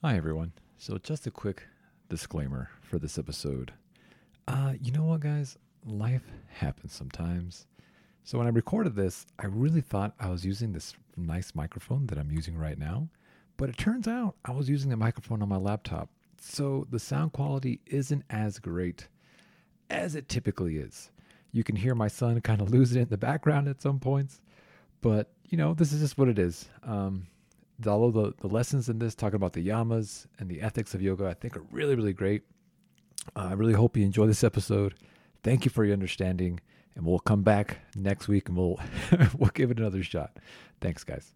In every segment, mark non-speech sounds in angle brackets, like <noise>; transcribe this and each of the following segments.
Hi, everyone. So, just a quick disclaimer for this episode. Uh, you know what, guys? Life happens sometimes. So, when I recorded this, I really thought I was using this nice microphone that I'm using right now, but it turns out I was using the microphone on my laptop. So, the sound quality isn't as great as it typically is. You can hear my son <laughs> kind of lose it in the background at some points, but you know, this is just what it is. Um, although the, the lessons in this talking about the yamas and the ethics of yoga i think are really really great. Uh, i really hope you enjoy this episode. Thank you for your understanding and we'll come back next week and we'll <laughs> we'll give it another shot. Thanks guys.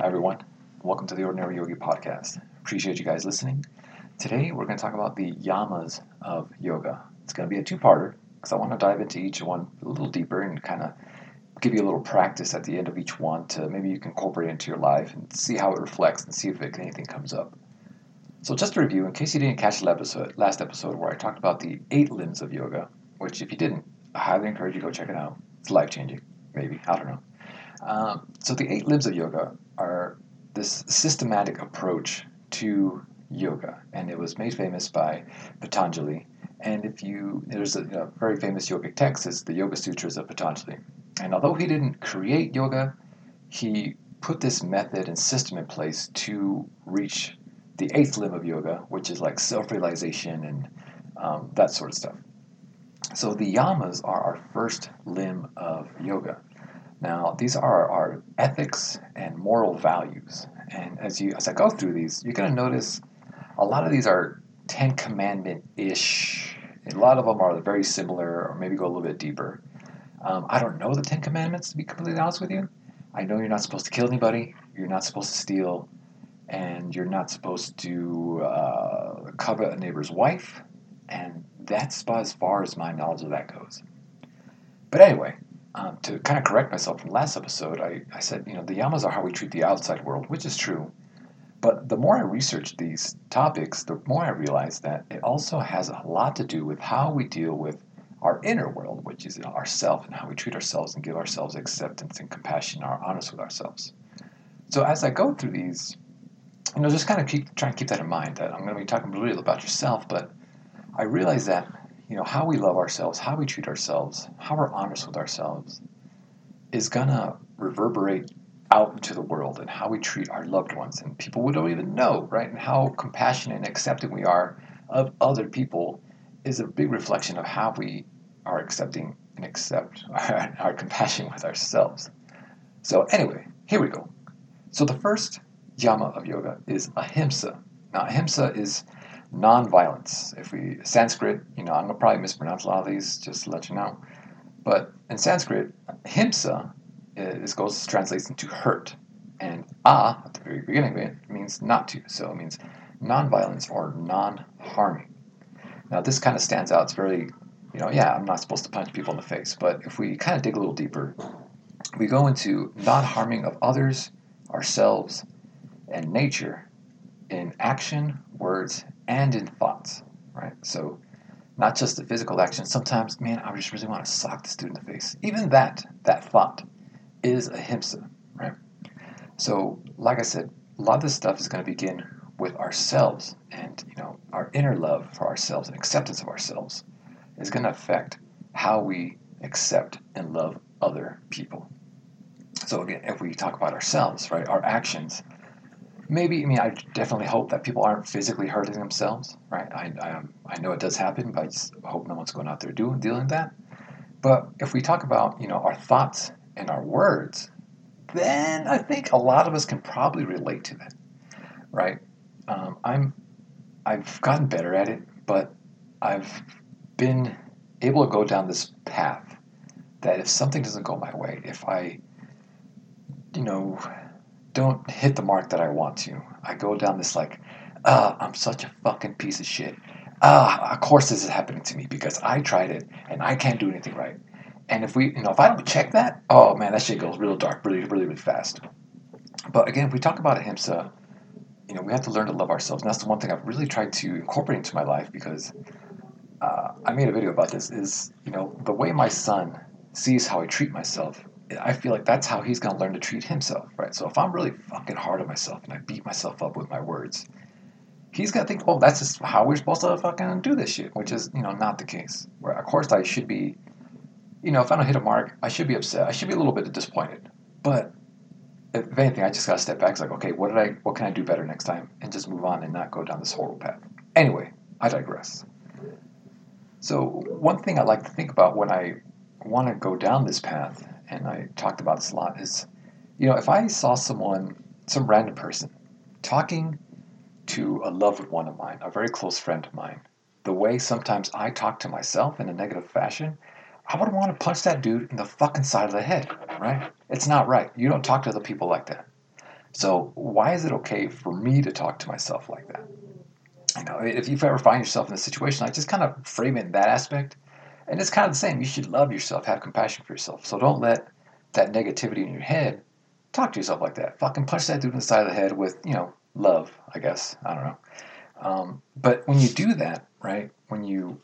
Hi everyone. Welcome to the ordinary yogi podcast. Appreciate you guys listening. Today we're going to talk about the yamas of yoga. It's going to be a two-parter because i want to dive into each one a little deeper and kind of give you a little practice at the end of each one to maybe you can incorporate into your life and see how it reflects and see if anything comes up. So just to review, in case you didn't catch the episode, last episode where I talked about the eight limbs of yoga, which if you didn't, I highly encourage you to go check it out. It's life changing, maybe I don't know. Um, so the eight limbs of yoga are this systematic approach to yoga, and it was made famous by Patanjali. And if you, there's a very famous yogic text, it's the Yoga Sutras of Patanjali. And although he didn't create yoga, he put this method and system in place to reach the eighth limb of yoga, which is like self realization and um, that sort of stuff. So the yamas are our first limb of yoga. Now, these are our ethics and moral values. And as you as I go through these, you're going to notice a lot of these are Ten Commandment ish. A lot of them are very similar, or maybe go a little bit deeper. Um, I don't know the Ten Commandments, to be completely honest with you. I know you're not supposed to kill anybody, you're not supposed to steal, and you're not supposed to uh, covet a neighbor's wife, and that's about as far as my knowledge of that goes. But anyway, um, to kind of correct myself from last episode, I, I said, you know, the yamas are how we treat the outside world, which is true. But the more I research these topics, the more I realize that it also has a lot to do with how we deal with our inner world, which is ourself and how we treat ourselves and give ourselves acceptance and compassion, and are honest with ourselves. So as I go through these, you know, just kind of keep trying to keep that in mind that I'm going to be talking really about yourself, but I realize that you know how we love ourselves, how we treat ourselves, how we're honest with ourselves, is gonna reverberate out into the world and how we treat our loved ones and people we don't even know, right? And how compassionate and accepting we are of other people is a big reflection of how we are accepting and accept our, <laughs> our compassion with ourselves. So, anyway, here we go. So, the first yama of yoga is ahimsa. Now, ahimsa is non-violence. If we Sanskrit, you know, I'm gonna probably mispronounce a lot of these, just to let you know. But in Sanskrit, himsa is goes translates into hurt, and ah at the very beginning of it means not to. So it means non-violence or non-harming. Now this kind of stands out. It's very you know, yeah, I'm not supposed to punch people in the face, but if we kind of dig a little deeper, we go into non harming of others, ourselves, and nature in action, words, and in thoughts, right? So, not just the physical action. Sometimes, man, I just really want to sock this dude in the face. Even that, that thought, is a ahimsa, right? So, like I said, a lot of this stuff is going to begin with ourselves and you know our inner love for ourselves and acceptance of ourselves is going to affect how we accept and love other people. So again, if we talk about ourselves, right, our actions, maybe I mean I definitely hope that people aren't physically hurting themselves, right? I I, um, I know it does happen, but I just hope no one's going out there doing dealing that. But if we talk about you know our thoughts and our words, then I think a lot of us can probably relate to that, right? Um, I'm I've gotten better at it, but I've been able to go down this path that if something doesn't go my way, if I you know, don't hit the mark that I want to. I go down this like, ah, I'm such a fucking piece of shit. Ah, of course this is happening to me because I tried it and I can't do anything right. And if we, you know, if I don't check that, oh man, that shit goes real dark, really, really, really fast. But again, if we talk about ahimsa, you know, we have to learn to love ourselves. And that's the one thing I've really tried to incorporate into my life because uh, I made a video about this. Is you know the way my son sees how I treat myself. I feel like that's how he's going to learn to treat himself, right? So if I'm really fucking hard on myself and I beat myself up with my words, he's going to think, oh, that's just how we're supposed to fucking do this shit, which is, you know, not the case. Where, of course, I should be, you know, if I don't hit a mark, I should be upset. I should be a little bit disappointed. But if anything, I just got to step back. It's like, okay, what did I, what can I do better next time? And just move on and not go down this horrible path. Anyway, I digress. So, one thing I like to think about when I want to go down this path, and I talked about this a lot, is you know, if I saw someone, some random person, talking to a loved one of mine, a very close friend of mine, the way sometimes I talk to myself in a negative fashion, I would want to punch that dude in the fucking side of the head, right? It's not right. You don't talk to other people like that. So why is it okay for me to talk to myself like that? You know, if you ever find yourself in a situation, I just kind of frame it in that aspect. And it's kind of the same. You should love yourself, have compassion for yourself. So don't let that negativity in your head talk to yourself like that. Fucking punch that dude in the side of the head with, you know, love, I guess. I don't know. Um, but when you do that, right, when you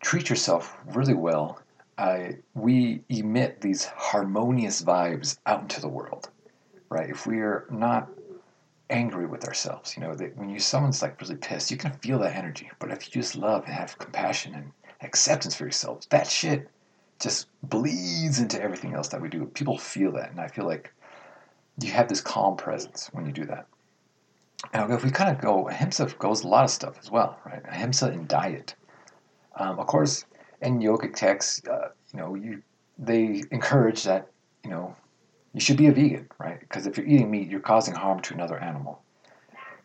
treat yourself really well, I, we emit these harmonious vibes out into the world, right? If we are not angry with ourselves, you know, that when you someone's like really pissed, you can feel that energy. But if you just love and have compassion and acceptance for yourselves, that shit just bleeds into everything else that we do. People feel that, and I feel like you have this calm presence when you do that. Now, if we kind of go, ahimsa goes a lot of stuff as well, right? Ahimsa in diet. Um, of course, in yogic texts, uh, you know, you they encourage that you know you should be a vegan, right? Because if you're eating meat, you're causing harm to another animal.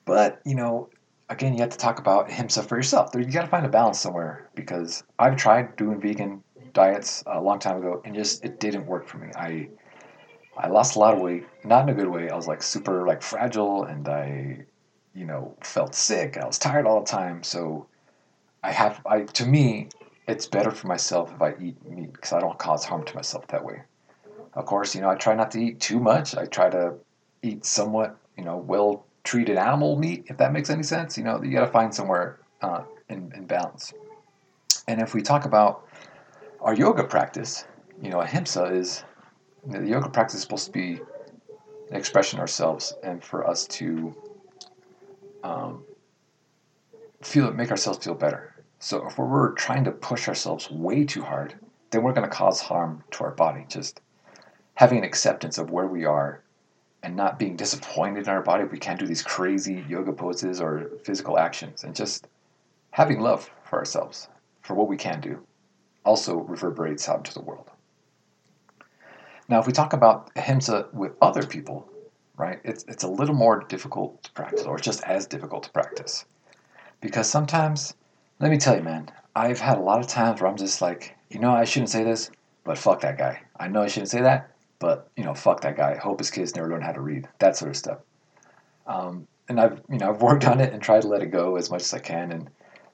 But you know, again, you have to talk about ahimsa for yourself. You got to find a balance somewhere because I've tried doing vegan diets a long time ago and just it didn't work for me. I I lost a lot of weight, not in a good way. I was like super like fragile and I you know felt sick. I was tired all the time. So I have I to me it's better for myself if I eat meat because I don't cause harm to myself that way. Of course, you know, I try not to eat too much. I try to eat somewhat, you know, well treated animal meat, if that makes any sense. You know, you got to find somewhere uh, in, in balance. And if we talk about our yoga practice, you know, ahimsa is the yoga practice is supposed to be an expression ourselves and for us to um, feel it make ourselves feel better. So if we're trying to push ourselves way too hard, then we're going to cause harm to our body. Just having an acceptance of where we are and not being disappointed in our body if we can't do these crazy yoga poses or physical actions and just having love for ourselves for what we can do also reverberates out into the world. Now, if we talk about ahimsa with other people, right, it's, it's a little more difficult to practice, or it's just as difficult to practice. Because sometimes, let me tell you, man, I've had a lot of times where I'm just like, you know, I shouldn't say this, but fuck that guy. I know I shouldn't say that, but, you know, fuck that guy. Hope his kids never learn how to read. That sort of stuff. Um, and I've, you know, I've worked on it and tried to let it go as much as I can. And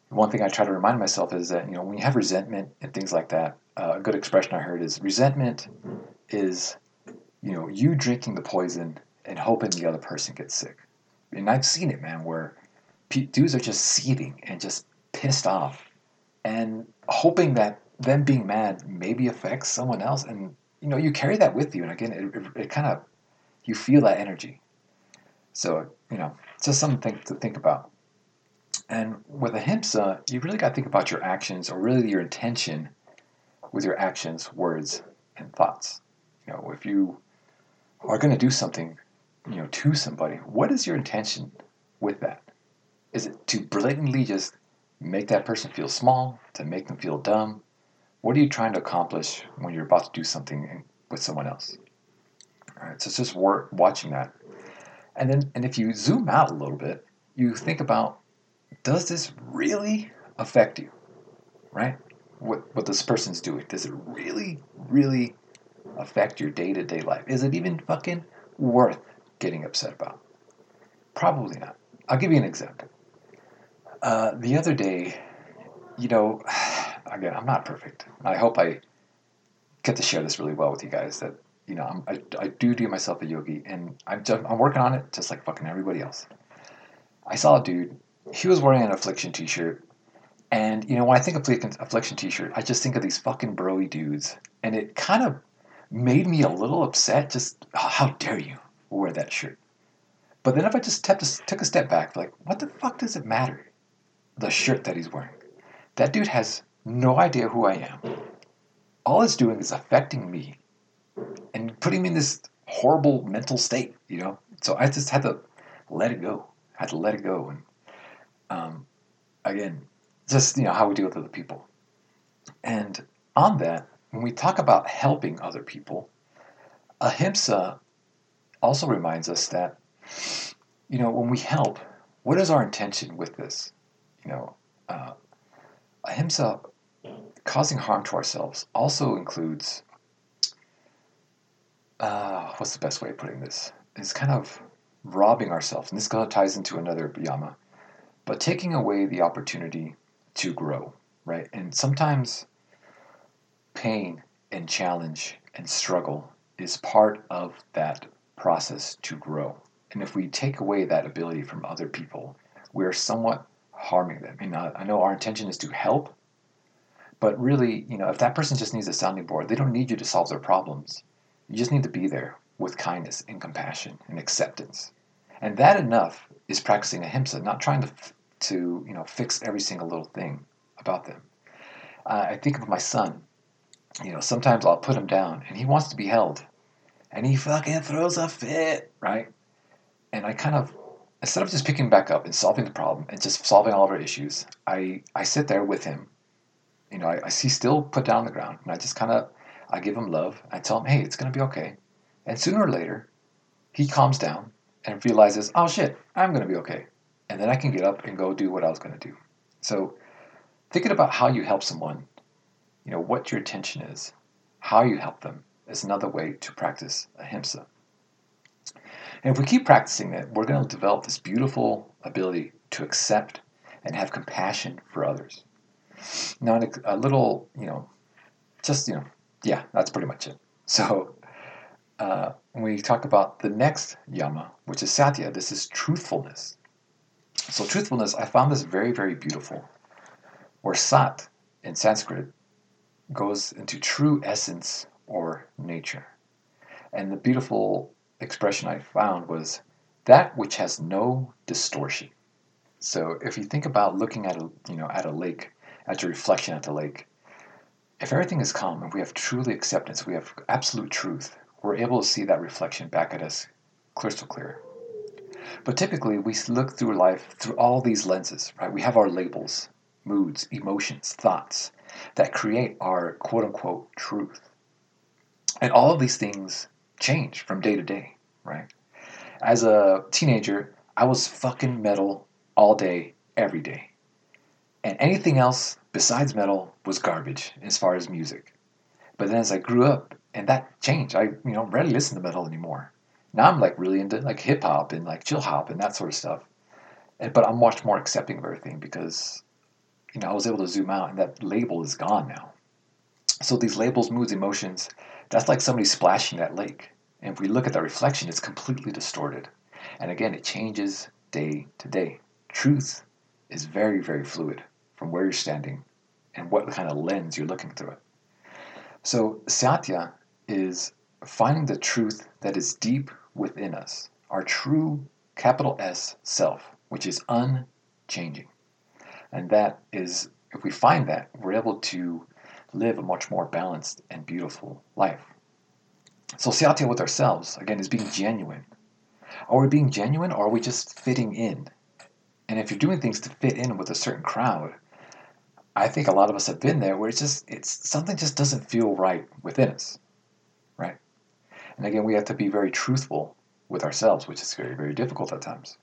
one thing I try to remind myself is that, you know, when you have resentment and things like that, uh, a good expression I heard is resentment is, you know, you drinking the poison and hoping the other person gets sick. And I've seen it, man, where dudes are just seething and just pissed off and hoping that them being mad maybe affects someone else. And, you know, you carry that with you. And again, it, it, it kind of, you feel that energy. So, you know, it's just something to think about. And with ahimsa, you really got to think about your actions or really your intention with your actions, words, and thoughts. You know, if you are going to do something, you know, to somebody, what is your intention with that? Is it to blatantly just make that person feel small, to make them feel dumb? What are you trying to accomplish when you're about to do something with someone else? All right, so it's just work watching that. And then, and if you zoom out a little bit, you think about, does this really affect you? Right? What, what this person's doing. Does it really, really affect your day to day life? Is it even fucking worth getting upset about? Probably not. I'll give you an example. Uh, the other day, you know, again, I'm not perfect. I hope I get to share this really well with you guys. That you know, I'm, I, I do do myself a yogi, and I'm just, I'm working on it just like fucking everybody else. I saw a dude. He was wearing an affliction T-shirt, and you know, when I think of affliction, affliction T-shirt, I just think of these fucking broy dudes, and it kind of made me a little upset. Just how dare you wear that shirt? But then if I just took a step back, like, what the fuck does it matter? The shirt that he's wearing. That dude has no idea who I am. All it's doing is affecting me and putting me in this horrible mental state, you know? So I just had to let it go. I had to let it go. And um, again, just, you know, how we deal with other people. And on that, when we talk about helping other people, ahimsa also reminds us that, you know, when we help, what is our intention with this? You know, uh, ahimsa causing harm to ourselves also includes uh, what's the best way of putting this? It's kind of robbing ourselves, and this kind of ties into another yama, but taking away the opportunity to grow, right? And sometimes pain and challenge and struggle is part of that process to grow. And if we take away that ability from other people, we're somewhat harming them. And I know our intention is to help, but really, you know, if that person just needs a sounding board, they don't need you to solve their problems. You just need to be there with kindness and compassion and acceptance. And that enough is practicing ahimsa, not trying to, to you know, fix every single little thing about them. Uh, I think of my son. You know, sometimes I'll put him down and he wants to be held. And he fucking throws a fit, right? And I kind of, instead of just picking back up and solving the problem and just solving all of our issues, I, I sit there with him. You know, I, I see still put down the ground and I just kind of I give him love. I tell him, hey, it's going to be okay. And sooner or later, he calms down and realizes, oh shit, I'm going to be okay. And then I can get up and go do what I was to do. So, thinking about how you help someone, you know, what your intention is, how you help them, is another way to practice ahimsa. And if we keep practicing it, we're going to develop this beautiful ability to accept and have compassion for others. Now, a little, you know, just, you know, yeah, that's pretty much it. So uh, when we talk about the next yama, which is satya, this is truthfulness. So truthfulness, I found this very, very beautiful. Where sat in Sanskrit goes into true essence or nature. And the beautiful expression I found was that which has no distortion. So if you think about looking at a you know at a lake, at your reflection at the lake, if everything is calm and we have truly acceptance, we have absolute truth, we're able to see that reflection back at us crystal clear. But typically, we look through life through all these lenses, right? We have our labels, moods, emotions, thoughts that create our quote unquote truth. And all of these things change from day to day, right? As a teenager, I was fucking metal all day, every day. And anything else besides metal was garbage as far as music. But then as I grew up, and that changed, I you know rarely listen to metal anymore. Now I'm like really into like hip hop and like chill hop and that sort of stuff. And, but I'm much more accepting of everything because you know I was able to zoom out and that label is gone now. So these labels, moods, emotions, that's like somebody splashing that lake. And if we look at the reflection, it's completely distorted. And again, it changes day to day. Truth is very, very fluid from where you're standing and what kind of lens you're looking through it. So, Satya is finding the truth that is deep within us, our true capital S self, which is unchanging. And that is, if we find that, we're able to live a much more balanced and beautiful life. So, Satya with ourselves, again, is being genuine. Are we being genuine or are we just fitting in? And if you're doing things to fit in with a certain crowd, I think a lot of us have been there where it's just it's something just doesn't feel right within us. Right? And again, we have to be very truthful with ourselves, which is very, very difficult at times.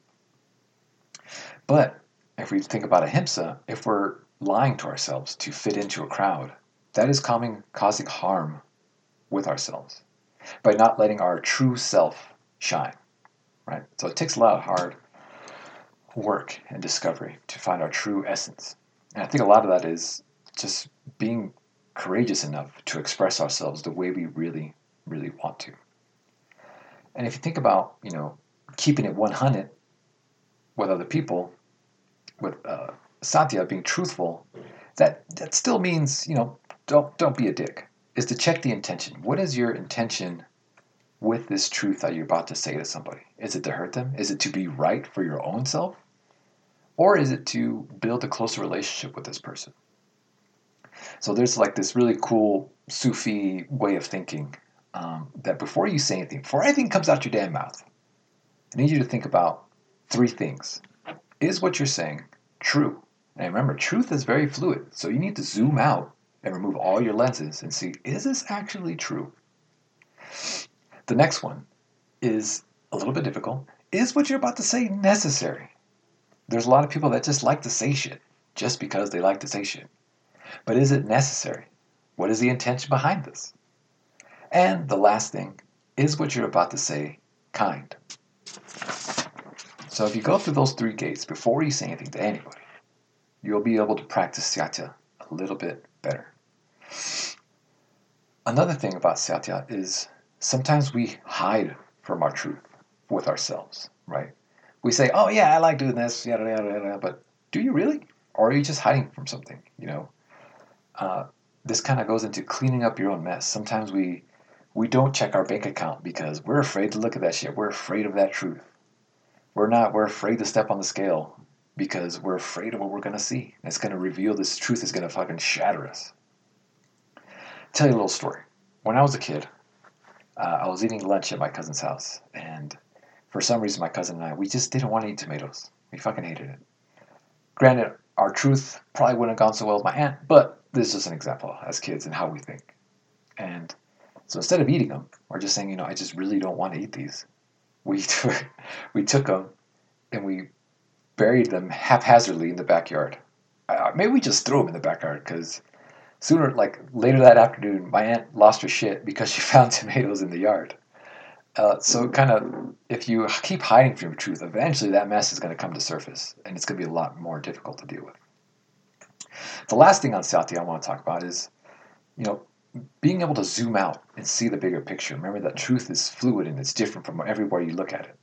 But if we think about ahimsa, if we're lying to ourselves to fit into a crowd, that is causing, causing harm with ourselves by not letting our true self shine, right? So it takes a lot of hard work and discovery to find our true essence. And I think a lot of that is just being courageous enough to express ourselves the way we really, really want to. And if you think about, you know, keeping it 100 with other people, with uh, Satya being truthful, that that still means, you know, don't don't be a dick. Is to check the intention. What is your intention with this truth that you're about to say to somebody? Is it to hurt them? Is it to be right for your own self? Or is it to build a closer relationship with this person? So there's like this really cool Sufi way of thinking um, that before you say anything, before anything comes out your damn mouth, I need you to think about three things. Is what you're saying true? And remember, truth is very fluid, so you need to zoom out and remove all your lenses and see is this actually true? The next one is a little bit difficult. Is what you're about to say necessary? There's a lot of people that just like to say shit just because they like to say shit. But is it necessary? What is the intention behind this? And the last thing is what you're about to say kind? So if you go through those three gates before you say anything to anybody, you'll be able to practice Satya a little bit better. Another thing about Satya is sometimes we hide from our truth with ourselves, right? We say, oh yeah, I like doing this, yada, yada, yada, but do you really? Or are you just hiding from something, you know? Uh, this kind of goes into cleaning up your own mess. Sometimes we we don't check our bank account because we're afraid to look at that shit. We're afraid of that truth. We're not. We're afraid to step on the scale because we're afraid of what we're gonna see. It's gonna reveal this truth is gonna fucking shatter us. Tell you a little story. When I was a kid, uh, I was eating lunch at my cousin's house, and for some reason, my cousin and I we just didn't want to eat tomatoes. We fucking hated it. Granted, our truth probably wouldn't have gone so well with my aunt, but this is just an example as kids and how we think. And so instead of eating them, or just saying, you know, I just really don't want to eat these, we <laughs> took, we took them and we buried them haphazardly in the backyard. Uh, maybe we just threw them in the backyard because sooner, like later that afternoon, my aunt lost her shit because she <laughs> found tomatoes in the yard. Uh, so kind of, if you keep hiding from your truth, eventually that mess is going to come to surface, and it's going to be a lot more difficult to deal with. The last thing on Satya I want to talk about is, you know, being able to zoom out and see the bigger picture. Remember that truth is fluid and it's different from everywhere you look at it.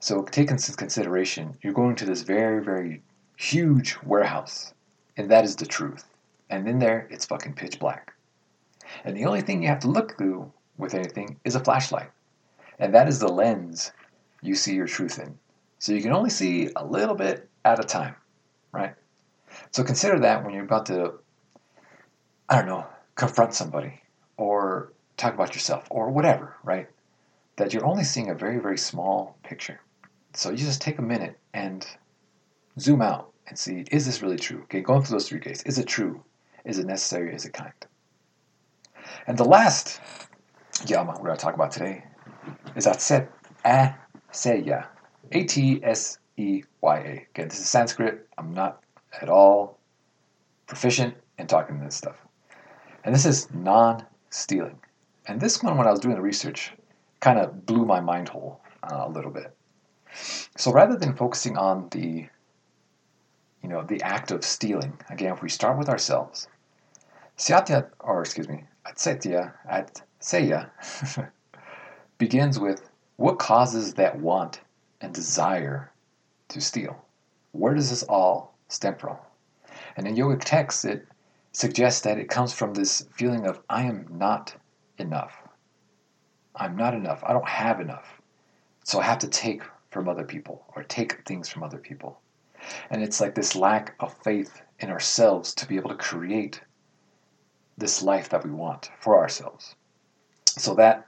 So take into consideration, you're going to this very, very huge warehouse, and that is the truth. And in there, it's fucking pitch black. And the only thing you have to look through with anything is a flashlight. And that is the lens you see your truth in. So you can only see a little bit at a time, right? So consider that when you're about to, I don't know, confront somebody or talk about yourself or whatever, right? That you're only seeing a very, very small picture. So you just take a minute and zoom out and see is this really true? Okay, going through those three gates. Is it true? Is it necessary? Is it kind? And the last yama we're going to talk about today is Atset Aseya. A T S E Y A. Again, this is Sanskrit. I'm not at all proficient in talking this stuff. And this is non stealing. And this one, when I was doing the research, kind of blew my mind hole uh, a little bit. So rather than focusing on the you know, the act of stealing, again, if we start with ourselves, Satya, or excuse me, Atsetya, Atseya, <laughs> begins with what causes that want and desire to steal? Where does this all stem from? And in yogic texts, it suggests that it comes from this feeling of I am not enough. I'm not enough. I don't have enough. So I have to take from other people or take things from other people. And it's like this lack of faith in ourselves to be able to create this life that we want for ourselves. So that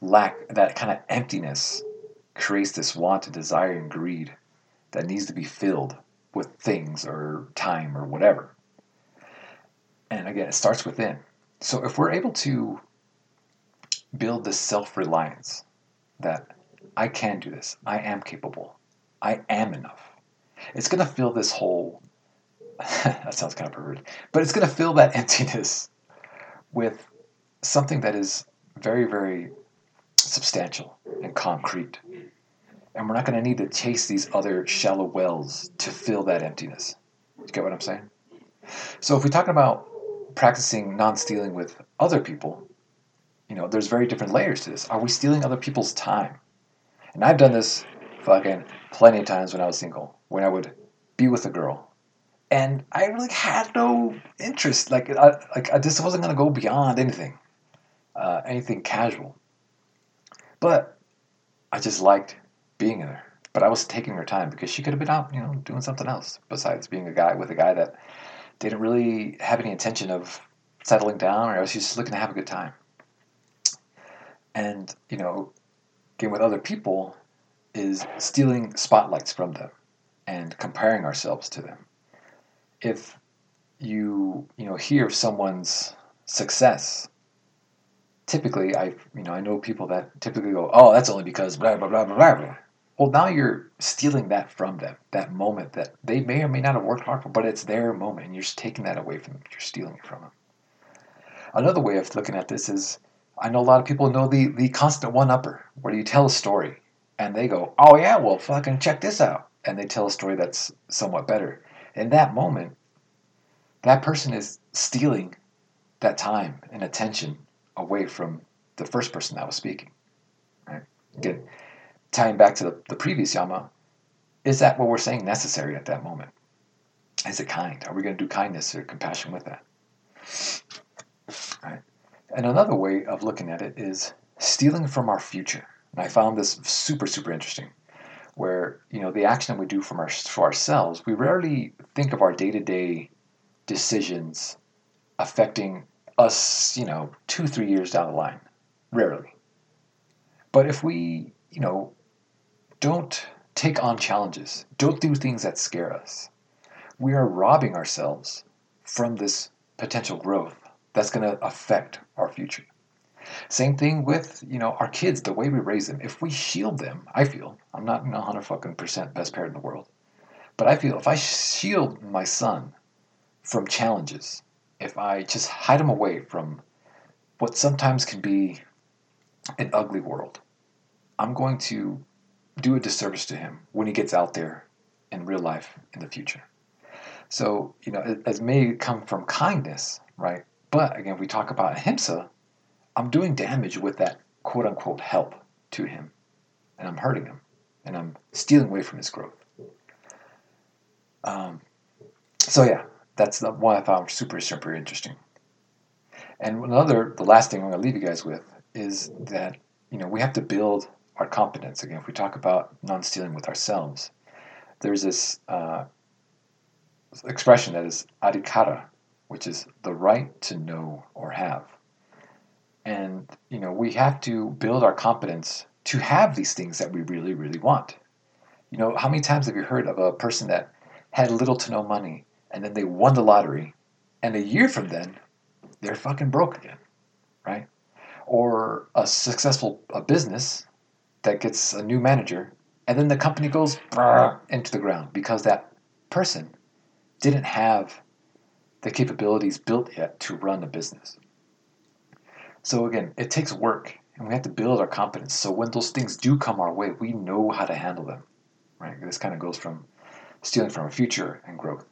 lack, that kind of emptiness, creates this want and desire and greed that needs to be filled with things or time or whatever. And again, it starts within. So if we're able to build this self reliance that I can do this, I am capable, I am enough, it's going to fill this hole. <laughs> that sounds kind of perverted, but it's going to fill that <laughs> emptiness with something that is very, very substantial and concrete. And we're not going to need to chase these other shallow wells to fill that emptiness. You get what I'm saying? So if we're talking about practicing non-stealing with other people, you know, there's very different layers to this. Are we stealing other people's time? And I've done this fucking plenty of times when I was single, when I would be with a girl, and I really had no interest. Like, I, like I just wasn't gonna go beyond anything, uh, anything casual. But I just liked being in there. But I was taking her time because she could have been out, you know, doing something else besides being a guy with a guy that didn't really have any intention of settling down, or else she's just looking to have a good time. And you know, getting with other people is stealing spotlights from them and comparing ourselves to them. If you you know hear someone's success, typically I you know I know people that typically go, oh, that's only because blah blah blah blah blah. Well, now you're stealing that from them, that moment that they may or may not have worked hard for, but it's their moment, and you're just taking that away from them. You're stealing it from them. Another way of looking at this is I know a lot of people know the, the constant one upper, where you tell a story and they go, oh, yeah, well, fucking check this out. And they tell a story that's somewhat better. In that moment, that person is stealing that time and attention away from the first person that was speaking. Right? Again, tying back to the, the previous Yama, is that what we're saying necessary at that moment? Is it kind? Are we going to do kindness or compassion with that? Right. And another way of looking at it is stealing from our future. And I found this super, super interesting. Where, you know, the action that we do from our, for ourselves, we rarely think of our day to day decisions affecting us, you know, two, three years down the line. Rarely. But if we, you know, don't take on challenges, don't do things that scare us, we are robbing ourselves from this potential growth that's going to affect our future. Same thing with you know our kids, the way we raise them. If we shield them, I feel I'm not 100 fucking percent best parent in the world, but I feel if I shield my son from challenges, if I just hide him away from what sometimes can be an ugly world, I'm going to do a disservice to him when he gets out there in real life in the future. So, you know, it, it may come from kindness, right? But again, we talk about ahimsa, I'm doing damage with that quote unquote help to him. And I'm hurting him. And I'm stealing away from his growth. Um, so, yeah, that's the one I found super, super interesting. And another, the last thing I'm going to leave you guys with is that, you know, we have to build our competence. Again, if we talk about non stealing with ourselves, there's this uh, expression that is adhikara, which is the right to know or have. And, you know, we have to build our competence to have these things that we really, really want. You know, how many times have you heard of a person that had little to no money and then they won the lottery and a year from then they're fucking broke again, right? Or a successful a business that gets a new manager and then the company goes into the ground because that person didn't have the capabilities built yet to run a business. So again, it takes work and we have to build our competence. So when those things do come our way, we know how to handle them. Right? This kind of goes from stealing from our future and growth.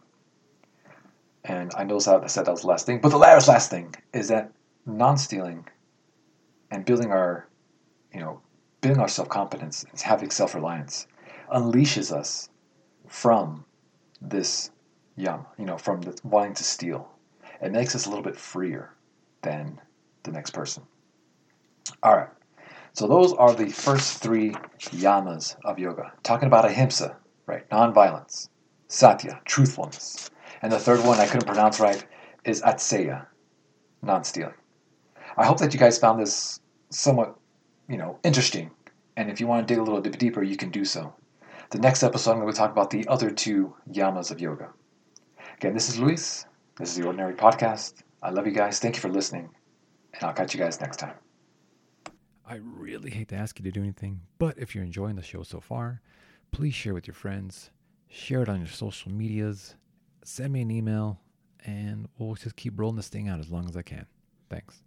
And I know I said that was the last thing, but the last last thing is that non-stealing and building our, you know, building our self-confidence and having self-reliance unleashes us from this yum, you know, from the, wanting to steal. It makes us a little bit freer than the next person. All right. So those are the first three yamas of yoga. Talking about ahimsa, right? Nonviolence, satya, truthfulness. And the third one I couldn't pronounce right is atseya, non-stealing. I hope that you guys found this somewhat, you know, interesting. And if you want to dig a little bit deeper, you can do so. The next episode, I'm going to talk about the other two yamas of yoga. Again, this is Luis. This is the Ordinary Podcast. I love you guys. Thank you for listening and I'll catch you guys next time. I really hate to ask you to do anything, but if you're enjoying the show so far, please share with your friends, share it on your social medias, send me an email, and we'll just keep rolling this thing out as long as I can. Thanks.